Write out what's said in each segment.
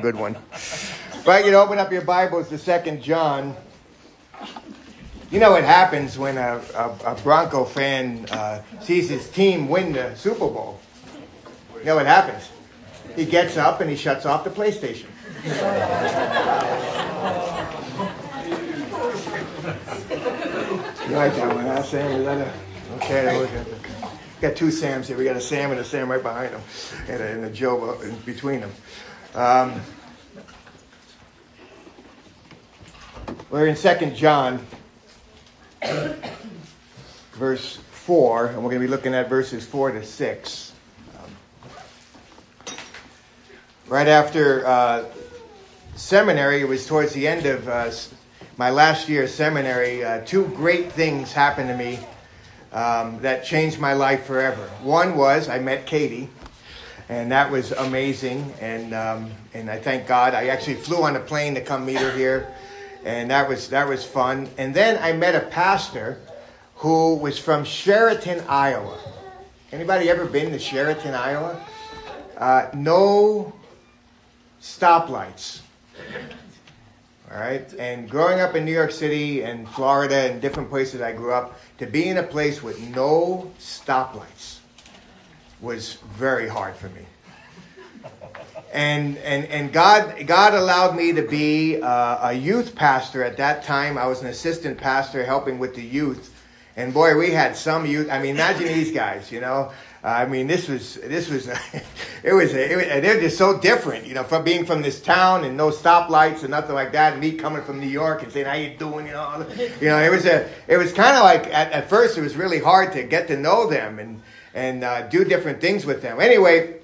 Good one. Right, you open up your Bibles to Second John. You know what happens when a, a, a Bronco fan uh, sees his team win the Super Bowl? You know what happens? He gets up and he shuts off the PlayStation. you like that one, huh, Sam? Is that a, okay, got two Sams here. We got a Sam and a Sam right behind him, and a, and a Joe in between them. Um, we're in Second John, verse 4, and we're going to be looking at verses 4 to 6. Um, right after uh, seminary, it was towards the end of uh, my last year of seminary, uh, two great things happened to me um, that changed my life forever. One was I met Katie and that was amazing. And um, and I thank God. I actually flew on a plane to come meet her here, and that was that was fun. And then I met a pastor who was from Sheraton, Iowa. Anybody ever been to Sheraton, Iowa? Uh, no stoplights. All right. And growing up in New York City and Florida and different places I grew up, to be in a place with no stoplights was very hard for me. And, and, and God, God allowed me to be uh, a youth pastor at that time. I was an assistant pastor helping with the youth. And boy, we had some youth. I mean, imagine these guys, you know. I mean, this was this was it was, it was they're just so different, you know, from being from this town and no stoplights and nothing like that, and me coming from New York and saying how you doing, you know, you know, it was a it was kind of like at, at first it was really hard to get to know them and and uh, do different things with them. Anyway,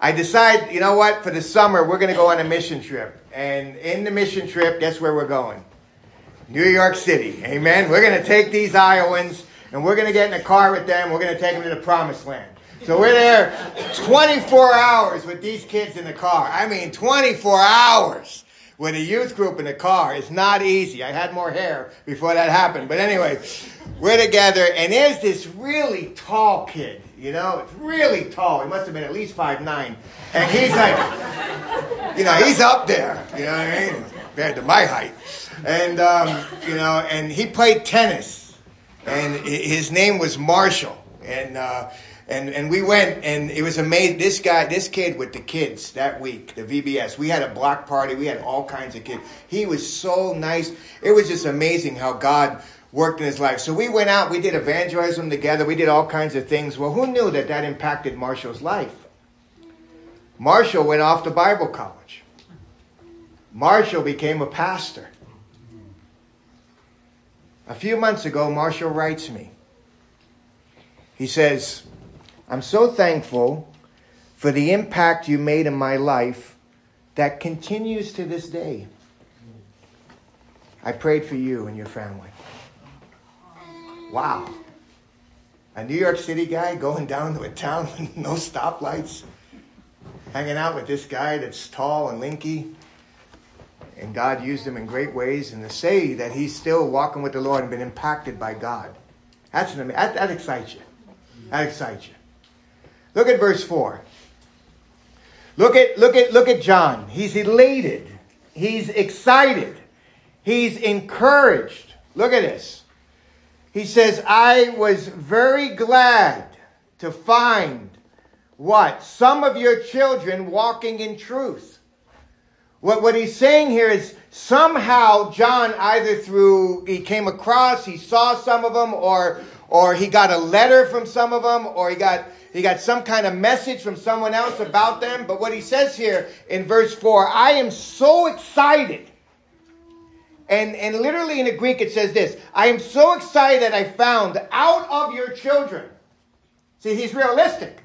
I decide, you know what, for the summer, we're going to go on a mission trip. And in the mission trip, guess where we're going? New York City. Amen. We're going to take these Iowans and we're going to get in a car with them. We're going to take them to the promised land. So we're there 24 hours with these kids in the car. I mean, 24 hours with a youth group in the car. It's not easy. I had more hair before that happened. But anyway, we're together, and there's this really tall kid, you know, it's really tall. He must have been at least five nine, and he's like, you know, he's up there, you know what I mean, compared to my height, and um, you know, and he played tennis, and his name was Marshall, and. Uh, and and we went and it was amazing. This guy, this kid with the kids that week, the VBS. We had a block party. We had all kinds of kids. He was so nice. It was just amazing how God worked in his life. So we went out, we did evangelism together, we did all kinds of things. Well, who knew that that impacted Marshall's life? Marshall went off to Bible college. Marshall became a pastor. A few months ago, Marshall writes me. He says, I'm so thankful for the impact you made in my life that continues to this day. I prayed for you and your family. Wow. A New York City guy going down to a town with no stoplights, hanging out with this guy that's tall and linky. And God used him in great ways. And to say that he's still walking with the Lord and been impacted by God, that's an, that, that excites you. That excites you. Look at verse 4. Look at, look at, look at John. He's elated. He's excited. He's encouraged. Look at this. He says, I was very glad to find what? Some of your children walking in truth. What, what he's saying here is somehow John either through, he came across, he saw some of them, or, or he got a letter from some of them, or he got, he got some kind of message from someone else about them. But what he says here in verse 4, I am so excited and, and literally in the Greek, it says this I am so excited that I found out of your children. See, he's realistic.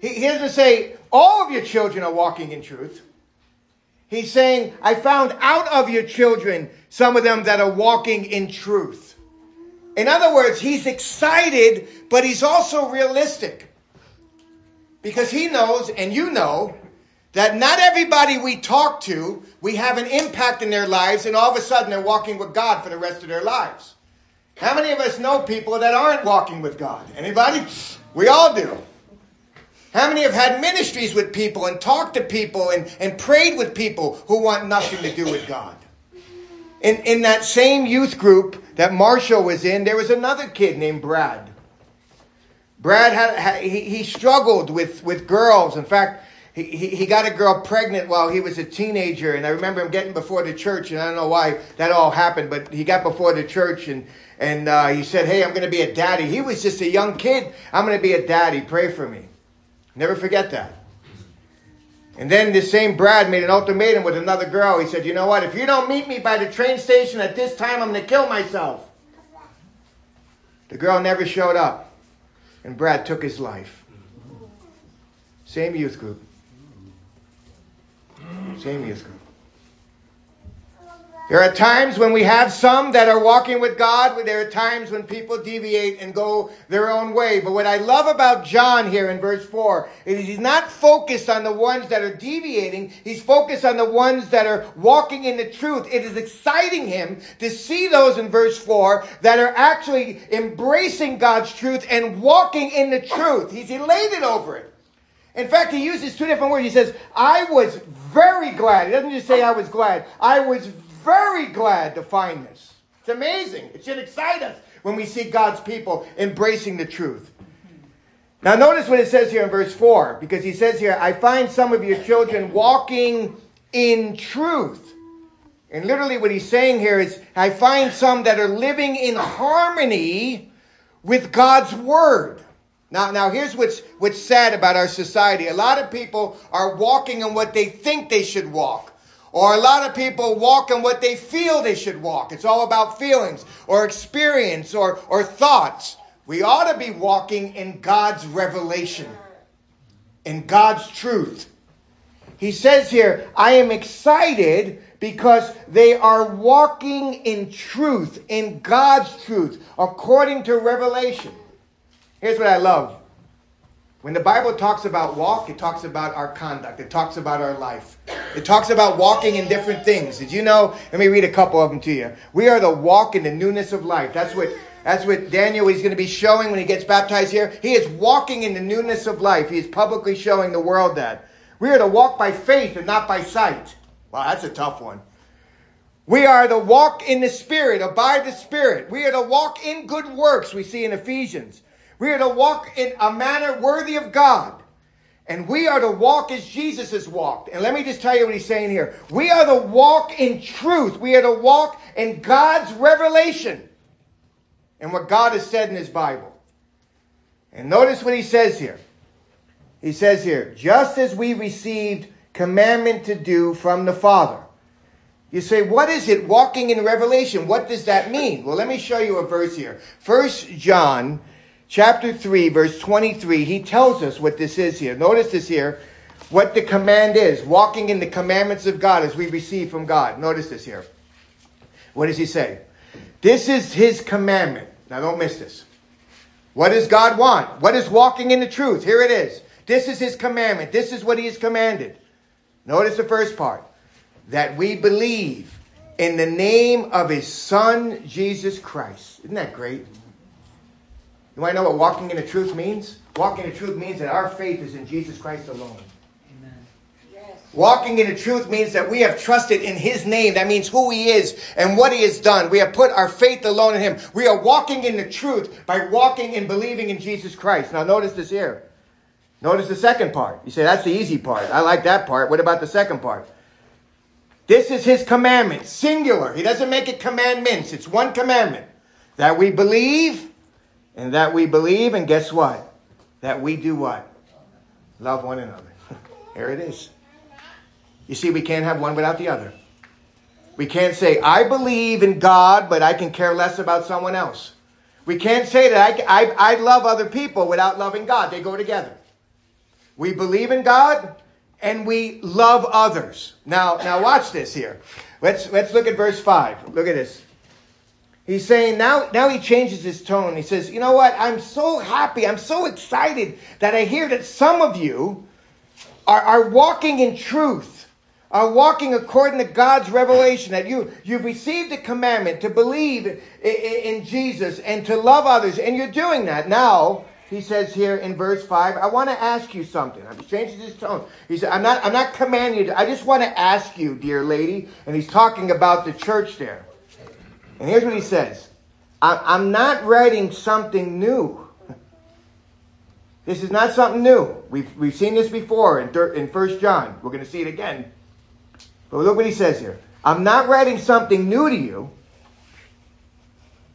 He, he doesn't say all of your children are walking in truth. He's saying, I found out of your children some of them that are walking in truth. In other words, he's excited, but he's also realistic. Because he knows, and you know, that not everybody we talk to, we have an impact in their lives, and all of a sudden they're walking with God for the rest of their lives. How many of us know people that aren't walking with God? Anybody? We all do. How many have had ministries with people and talked to people and, and prayed with people who want nothing to do with God? In, in that same youth group that Marshall was in, there was another kid named Brad. Brad had, had he, he struggled with, with girls. In fact, he, he, got a girl pregnant while he was a teenager. And I remember him getting before the church, and I don't know why that all happened, but he got before the church and, and uh, he said, Hey, I'm going to be a daddy. He was just a young kid. I'm going to be a daddy. Pray for me. Never forget that. And then the same Brad made an ultimatum with another girl. He said, You know what? If you don't meet me by the train station at this time, I'm going to kill myself. The girl never showed up, and Brad took his life. Same youth group. Youth group. There are times when we have some that are walking with God. There are times when people deviate and go their own way. But what I love about John here in verse 4 is he's not focused on the ones that are deviating. He's focused on the ones that are walking in the truth. It is exciting him to see those in verse 4 that are actually embracing God's truth and walking in the truth. He's elated over it. In fact, he uses two different words. He says, I was very glad. He doesn't just say I was glad. I was very glad to find this. It's amazing. It should excite us when we see God's people embracing the truth. Now, notice what it says here in verse 4, because he says here, I find some of your children walking in truth. And literally, what he's saying here is, I find some that are living in harmony with God's word. Now, now here's what's, what's sad about our society. A lot of people are walking in what they think they should walk. Or a lot of people walk in what they feel they should walk. It's all about feelings or experience or, or thoughts. We ought to be walking in God's revelation, in God's truth. He says here, I am excited because they are walking in truth, in God's truth, according to revelation. Here's what I love when the Bible talks about walk, it talks about our conduct. It talks about our life. It talks about walking in different things. Did you know? Let me read a couple of them to you. We are to walk in the newness of life. That's what that's what Daniel is going to be showing when he gets baptized here. He is walking in the newness of life. He is publicly showing the world that. We are to walk by faith and not by sight. Wow, that's a tough one. We are to walk in the Spirit, abide the Spirit. We are to walk in good works, we see in Ephesians. We are to walk in a manner worthy of God. And we are to walk as Jesus has walked. And let me just tell you what he's saying here. We are to walk in truth. We are to walk in God's revelation and what God has said in his Bible. And notice what he says here. He says here, just as we received commandment to do from the Father. You say, what is it walking in revelation? What does that mean? Well, let me show you a verse here. First John chapter 3, verse 23, he tells us what this is here. Notice this here, what the command is walking in the commandments of God as we receive from God. Notice this here. What does he say? This is his commandment. Now don't miss this. What does God want? What is walking in the truth? Here it is. This is his commandment. This is what he has commanded. Notice the first part that we believe in the name of his son, Jesus Christ. Isn't that great? You want to know what walking in the truth means? Walking in the truth means that our faith is in Jesus Christ alone. Amen. Yes. Walking in the truth means that we have trusted in His name. That means who He is and what He has done. We have put our faith alone in Him. We are walking in the truth by walking and believing in Jesus Christ. Now, notice this here. Notice the second part. You say, that's the easy part. I like that part. What about the second part? This is His commandment, singular. He doesn't make it commandments, it's one commandment that we believe and that we believe, and guess what? That we do what? Love one another. Here it is. You see, we can't have one without the other. We can't say, I believe in God, but I can care less about someone else. We can't say that I, I, I love other people without loving God. They go together. We believe in God and we love others. Now, now watch this here. Let's, let's look at verse 5. Look at this. He's saying now, now he changes his tone. He says, You know what? I'm so happy. I'm so excited that I hear that some of you are, are walking in truth, are walking according to God's revelation, that you, you've received a commandment to believe in, in, Jesus and to love others, and you're doing that. Now, he says here in verse 5, I want to ask you something. I'm changing his tone. He said, I'm not, I'm not commanding you. I just want to ask you, dear lady. And he's talking about the church there. And here's what he says. I'm not writing something new. This is not something new. We've, we've seen this before in, in 1 John. We're going to see it again. But look what he says here. I'm not writing something new to you,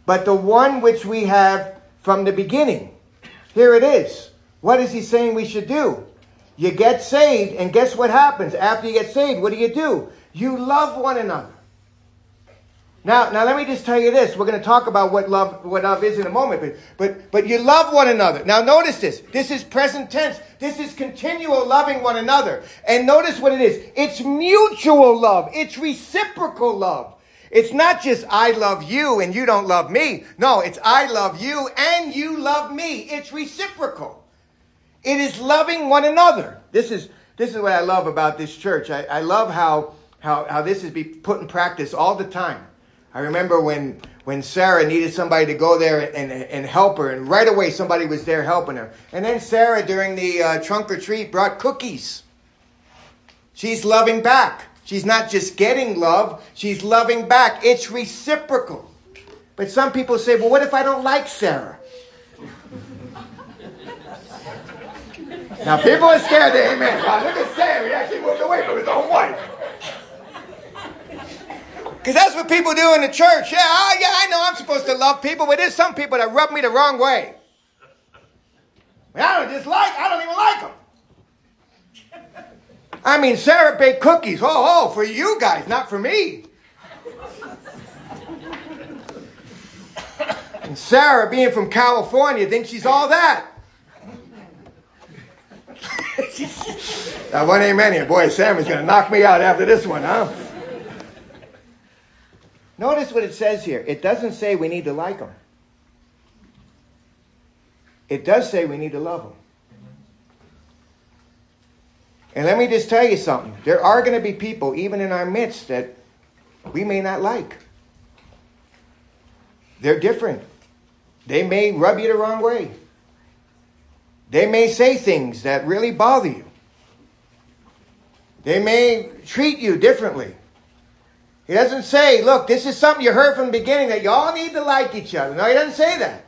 but the one which we have from the beginning. Here it is. What is he saying we should do? You get saved, and guess what happens? After you get saved, what do you do? You love one another. Now, now let me just tell you this. We're going to talk about what love, what love is in a moment, but, but, but you love one another. Now notice this. This is present tense. This is continual loving one another. And notice what it is. It's mutual love. It's reciprocal love. It's not just I love you and you don't love me. No, it's I love you and you love me. It's reciprocal. It is loving one another. This is, this is what I love about this church. I, I love how, how, how this is be put in practice all the time. I remember when, when Sarah needed somebody to go there and, and help her, and right away somebody was there helping her. And then Sarah, during the uh, trunk or treat, brought cookies. She's loving back. She's not just getting love, she's loving back. It's reciprocal. But some people say, well, what if I don't like Sarah? now, people are scared to amen. Wow, look at Sarah. He actually moved away from his own wife. Because that's what people do in the church. Yeah, oh, yeah, I know I'm supposed to love people, but there's some people that rub me the wrong way. I don't dislike, I don't even like them. I mean, Sarah baked cookies. Oh, oh, for you guys, not for me. And Sarah, being from California, thinks she's all that. that one amen here. Boy, Sam is going to knock me out after this one, huh? Notice what it says here. It doesn't say we need to like them. It does say we need to love them. And let me just tell you something. There are going to be people, even in our midst, that we may not like. They're different. They may rub you the wrong way. They may say things that really bother you. They may treat you differently. He doesn't say, look, this is something you heard from the beginning that y'all need to like each other. No, he doesn't say that.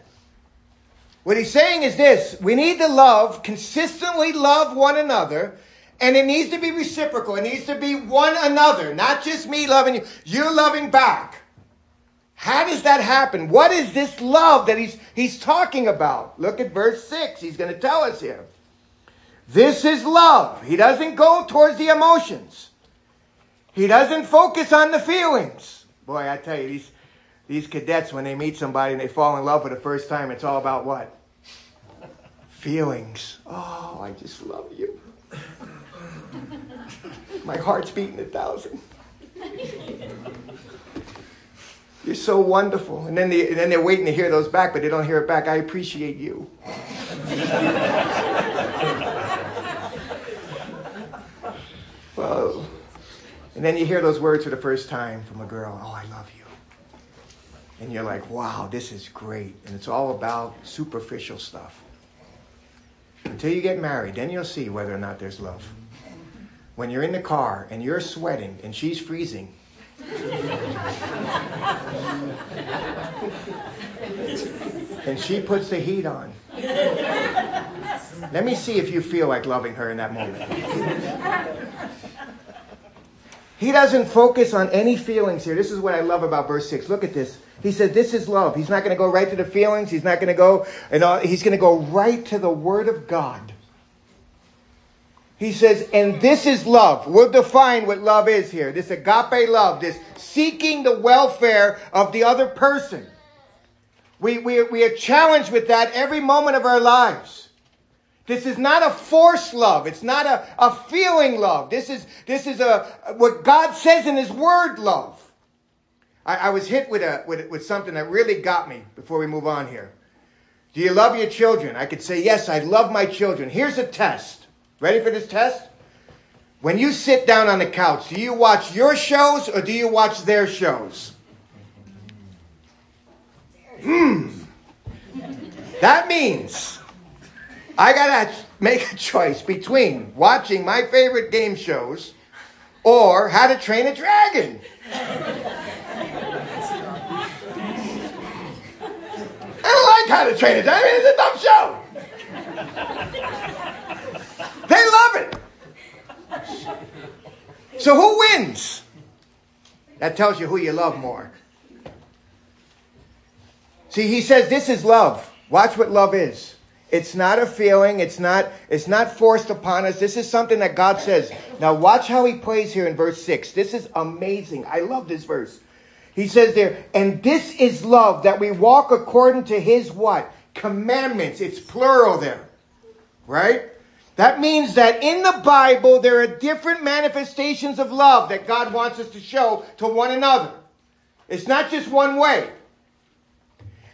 What he's saying is this we need to love, consistently love one another, and it needs to be reciprocal. It needs to be one another, not just me loving you, you loving back. How does that happen? What is this love that he's, he's talking about? Look at verse 6. He's going to tell us here. This is love. He doesn't go towards the emotions. He doesn't focus on the feelings. Boy, I tell you, these, these cadets, when they meet somebody and they fall in love for the first time, it's all about what? Feelings. Oh, I just love you. My heart's beating a thousand. You're so wonderful. And then, they, and then they're waiting to hear those back, but they don't hear it back. I appreciate you. And then you hear those words for the first time from a girl, oh, I love you. And you're like, wow, this is great. And it's all about superficial stuff. Until you get married, then you'll see whether or not there's love. When you're in the car and you're sweating and she's freezing, and she puts the heat on. Let me see if you feel like loving her in that moment. He doesn't focus on any feelings here. This is what I love about verse 6. Look at this. He said, This is love. He's not going to go right to the feelings. He's not going to go, and all, he's going to go right to the Word of God. He says, and this is love. We'll define what love is here. This agape love, this seeking the welfare of the other person. We, we, we are challenged with that every moment of our lives. This is not a forced love. It's not a, a feeling love. This is, this is a, what God says in His Word love. I, I was hit with, a, with, with something that really got me before we move on here. Do you love your children? I could say, yes, I love my children. Here's a test. Ready for this test? When you sit down on the couch, do you watch your shows or do you watch their shows? Hmm. That means I gotta make a choice between watching my favorite game shows or How to Train a Dragon. I don't like How to Train a Dragon. It's a dumb show. They love it. So who wins? That tells you who you love more. See, he says this is love. Watch what love is. It's not a feeling. It's not, it's not forced upon us. This is something that God says. Now watch how he plays here in verse 6. This is amazing. I love this verse. He says there, and this is love that we walk according to his what? Commandments. It's plural there. Right? That means that in the Bible, there are different manifestations of love that God wants us to show to one another. It's not just one way.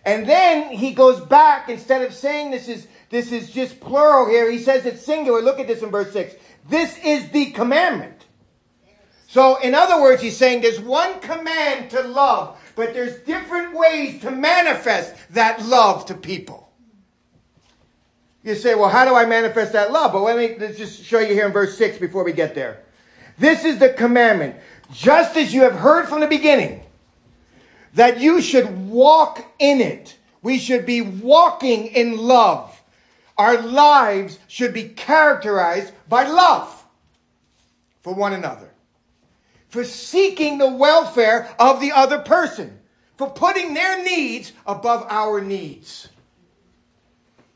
And then he goes back, instead of saying this is, this is just plural here, he says it's singular. Look at this in verse 6. This is the commandment. So, in other words, he's saying there's one command to love, but there's different ways to manifest that love to people. You say, well, how do I manifest that love? But let me let's just show you here in verse 6 before we get there. This is the commandment. Just as you have heard from the beginning, that you should walk in it. We should be walking in love. Our lives should be characterized by love for one another, for seeking the welfare of the other person, for putting their needs above our needs.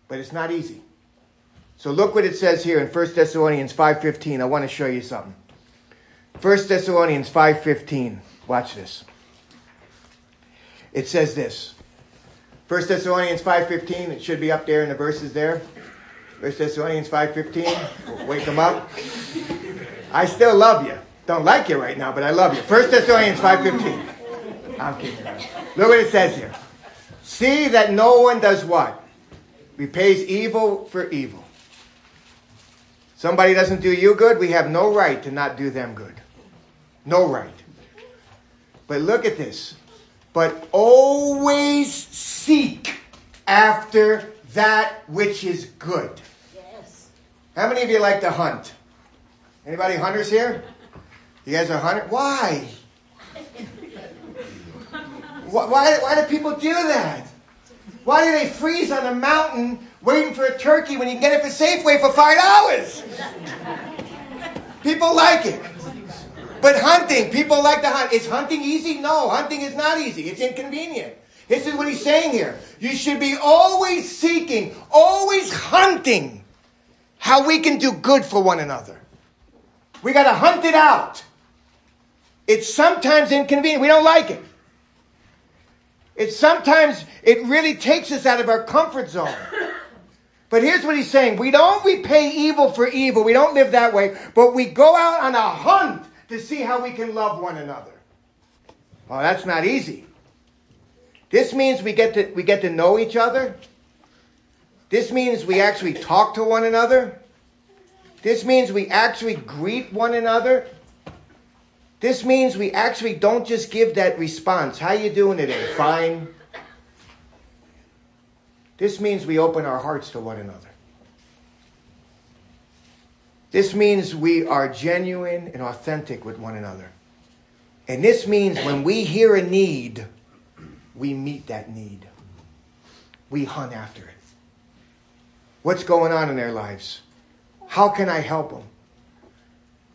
But it's not easy. So look what it says here in 1 Thessalonians 5:15. I want to show you something. 1 Thessalonians 5:15. Watch this. It says this. 1 Thessalonians 5.15, it should be up there in the verses there. 1 Thessalonians 5.15, wake them up. I still love you. Don't like you right now, but I love you. 1 Thessalonians 5.15. I'm kidding. Look what it says here. See that no one does what? Repays evil for evil. Somebody doesn't do you good, we have no right to not do them good. No right. But look at this but always seek after that which is good. Yes. How many of you like to hunt? Anybody hunters here? You guys are hunters? Why? why, why do people do that? Why do they freeze on a mountain waiting for a turkey when you can get it for Safeway for five dollars? People like it. But hunting, people like to hunt. Is hunting easy? No, hunting is not easy. It's inconvenient. This is what he's saying here. You should be always seeking, always hunting how we can do good for one another. We got to hunt it out. It's sometimes inconvenient. We don't like it. It's sometimes, it really takes us out of our comfort zone. But here's what he's saying. We don't repay evil for evil. We don't live that way. But we go out on a hunt to see how we can love one another. Well, that's not easy. This means we get to, we get to know each other. This means we actually talk to one another. This means we actually greet one another. This means we actually don't just give that response. How you doing today? Fine. This means we open our hearts to one another. This means we are genuine and authentic with one another. And this means when we hear a need, we meet that need. We hunt after it. What's going on in their lives? How can I help them?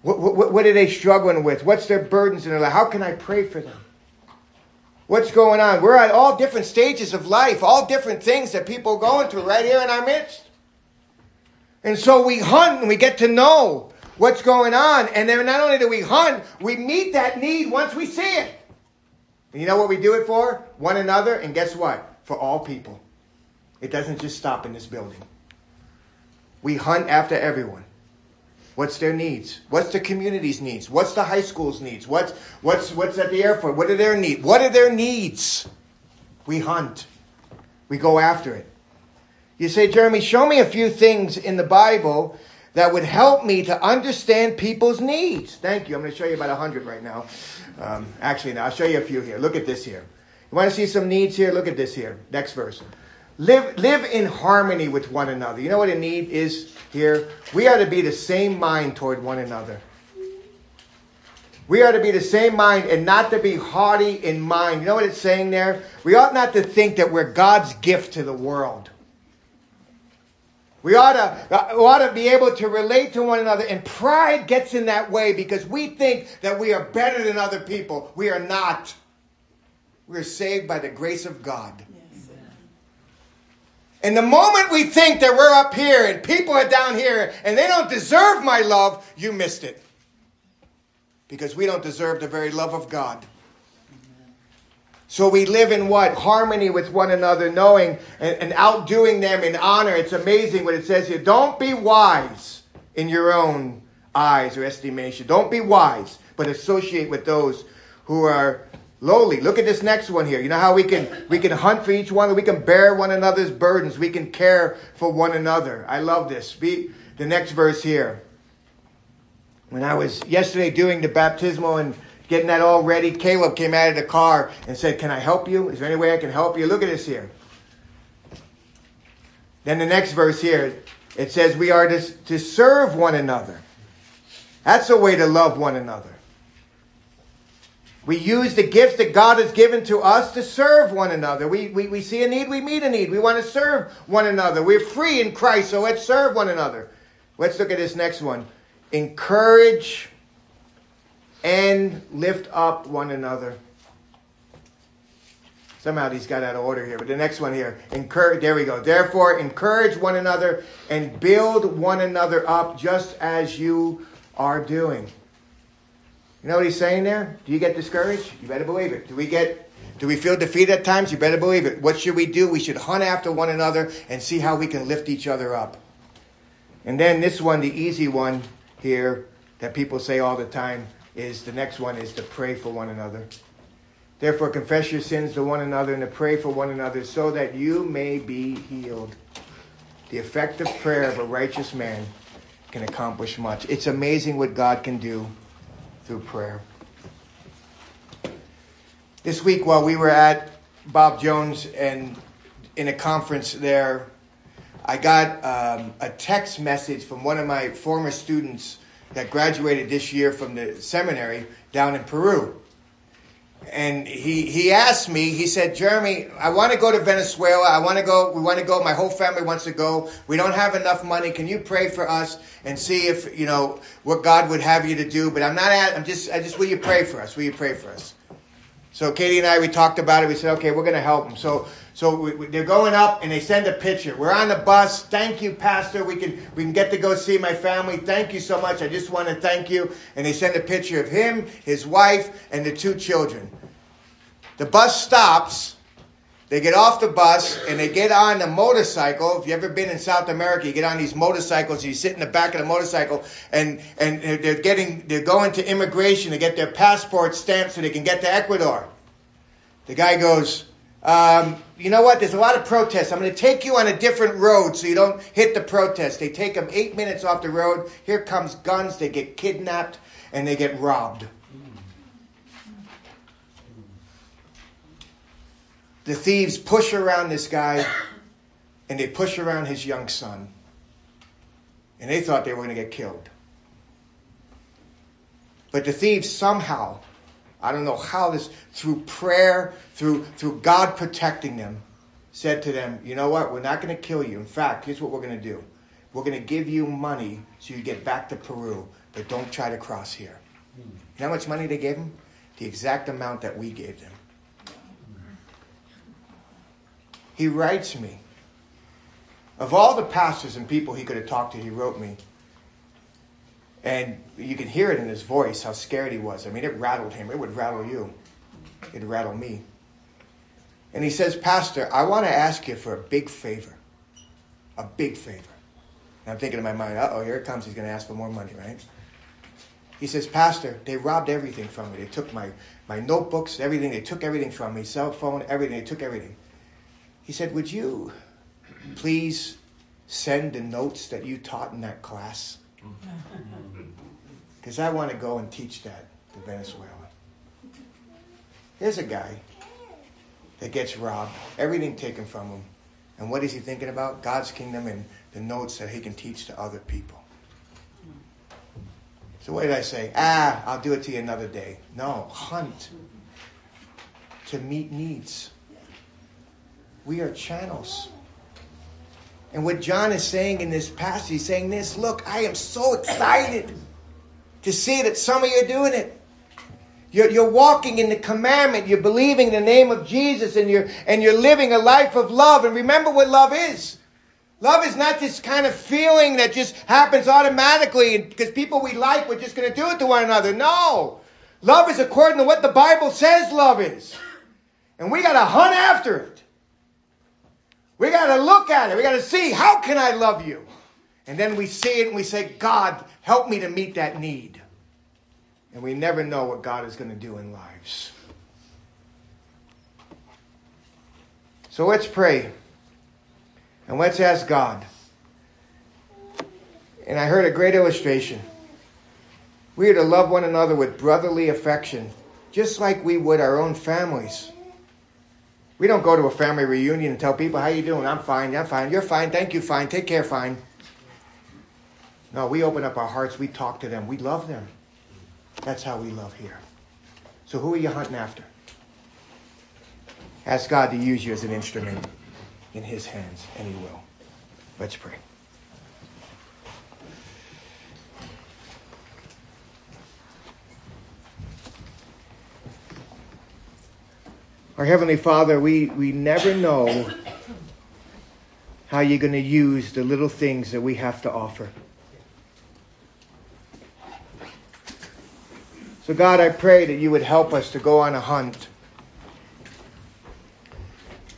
What, what, what are they struggling with? What's their burdens in their life? How can I pray for them? What's going on? We're at all different stages of life, all different things that people are going through right here in our midst. And so we hunt and we get to know what's going on. And then not only do we hunt, we meet that need once we see it. And you know what we do it for? One another. And guess what? For all people. It doesn't just stop in this building. We hunt after everyone. What's their needs? What's the community's needs? What's the high school's needs? What's, what's, what's at the airport? What are their needs? What are their needs? We hunt. We go after it. You say, Jeremy, show me a few things in the Bible that would help me to understand people's needs. Thank you. I'm going to show you about a hundred right now. Um, actually, now I'll show you a few here. Look at this here. You want to see some needs here? Look at this here. Next verse. live, live in harmony with one another. You know what a need is here? We are to be the same mind toward one another. We are to be the same mind and not to be haughty in mind. You know what it's saying there? We ought not to think that we're God's gift to the world. We ought to, uh, ought to be able to relate to one another, and pride gets in that way because we think that we are better than other people. We are not. We are saved by the grace of God. And the moment we think that we're up here and people are down here and they don't deserve my love, you missed it. Because we don't deserve the very love of God. So we live in what? Harmony with one another, knowing and, and, outdoing them in honor. It's amazing what it says here. Don't be wise in your own eyes or estimation. Don't be wise, but associate with those who are lowly. Look at this next one here. You know how we can we can hunt for each one, we can bear one another's burdens, we can care for one another. I love this. Be the next verse here. When I was yesterday doing the baptismal and getting that all ready. Caleb came out of the car and said, Can I help you? Is there any way I can help you? Look at this here. Then the next verse here, it says, We are to, to serve one another. That's a way to love one another. We use the gifts that God has given to us to serve one another. We, we, we see a need, we meet a need. We want to serve one another. We're free in Christ, so let's serve one another. Let's look at this next one. Encourage and lift up one another. Somehow these got out of order here, but the next one here, encourage. There we go. Therefore, encourage one another and build one another up, just as you are doing. You know what he's saying there? Do you get discouraged? You better believe it. Do we get? Do we feel defeated at times? You better believe it. What should we do? We should hunt after one another and see how we can lift each other up. And then this one, the easy one here that people say all the time is the next one is to pray for one another. Therefore, confess your sins to one another and to pray for one another so that you may be healed. The effective prayer of a righteous man can accomplish much. It's amazing what God can do through prayer. This week, while we were at Bob Jones and in a conference there, I got um, a text message from one of my former students that graduated this year from the seminary down in Peru. And he, he asked me, he said, Jeremy, I want to go to Venezuela. I want to go, we want to go. My whole family wants to go. We don't have enough money. Can you pray for us and see if, you know, what God would have you to do? But I'm not, at, I'm just, I just, will you pray for us? Will you pray for us? So Katie and I, we talked about it. We said, okay, we're going to help him. So so we, we, they're going up and they send a picture. We're on the bus. Thank you, Pastor. We can we can get to go see my family. Thank you so much. I just want to thank you. And they send a picture of him, his wife, and the two children. The bus stops. They get off the bus and they get on the motorcycle. If you've ever been in South America, you get on these motorcycles. You sit in the back of the motorcycle, and and they're getting they're going to immigration to get their passport stamped so they can get to Ecuador. The guy goes, um, you know what? There's a lot of protests. I'm going to take you on a different road so you don't hit the protest. They take them eight minutes off the road. Here comes guns. They get kidnapped and they get robbed. The thieves push around this guy and they push around his young son. And they thought they were going to get killed. But the thieves somehow I don't know how this, through prayer, through, through God protecting them, said to them, You know what? We're not going to kill you. In fact, here's what we're going to do we're going to give you money so you get back to Peru, but don't try to cross here. You know how much money they gave them? The exact amount that we gave them. He writes me. Of all the pastors and people he could have talked to, he wrote me. And you can hear it in his voice how scared he was. I mean, it rattled him. It would rattle you. It'd rattle me. And he says, Pastor, I want to ask you for a big favor. A big favor. And I'm thinking in my mind, uh oh, here it comes. He's going to ask for more money, right? He says, Pastor, they robbed everything from me. They took my, my notebooks, everything. They took everything from me, cell phone, everything. They took everything. He said, Would you please send the notes that you taught in that class? Because I want to go and teach that to Venezuela. Here's a guy that gets robbed, everything taken from him. And what is he thinking about? God's kingdom and the notes that he can teach to other people. So what did I say? Ah, I'll do it to you another day. No, hunt to meet needs. We are channels. And what John is saying in this passage, he's saying this look, I am so excited to see that some of you are doing it. You're, you're walking in the commandment. You're believing in the name of Jesus and you're, and you're living a life of love. And remember what love is. Love is not this kind of feeling that just happens automatically because people we like, we're just going to do it to one another. No. Love is according to what the Bible says love is. And we got to hunt after it. We got to look at it. We got to see how can I love you? And then we see it and we say, God, help me to meet that need. And we never know what God is going to do in lives. So let's pray. And let's ask God. And I heard a great illustration. We are to love one another with brotherly affection, just like we would our own families. We don't go to a family reunion and tell people, how you doing? I'm fine, I'm fine, you're fine, thank you, fine, take care, fine. No, we open up our hearts, we talk to them, we love them. That's how we love here. So who are you hunting after? Ask God to use you as an instrument in his hands, and he will. Let's pray. Our Heavenly Father, we, we never know how you're going to use the little things that we have to offer. So, God, I pray that you would help us to go on a hunt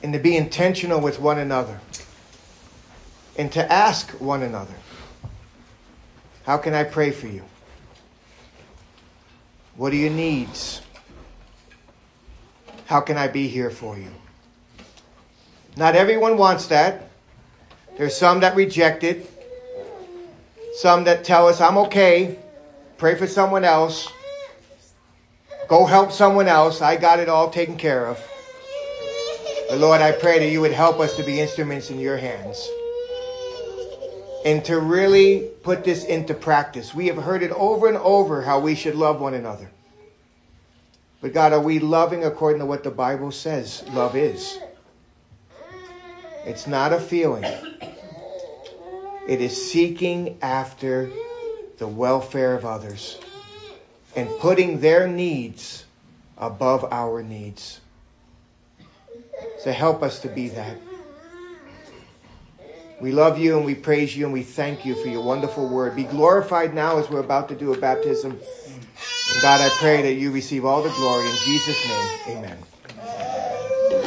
and to be intentional with one another and to ask one another, How can I pray for you? What are your needs? How can I be here for you? Not everyone wants that. There's some that reject it, some that tell us, I'm okay, pray for someone else, go help someone else, I got it all taken care of. But Lord, I pray that you would help us to be instruments in your hands and to really put this into practice. We have heard it over and over how we should love one another. But God, are we loving according to what the Bible says love is? It's not a feeling, it is seeking after the welfare of others and putting their needs above our needs. So help us to be that. We love you and we praise you and we thank you for your wonderful word. Be glorified now as we're about to do a baptism. And God, I pray that you receive all the glory in Jesus' name. Amen.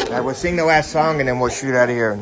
Right, we'll sing the last song and then we'll shoot out of here.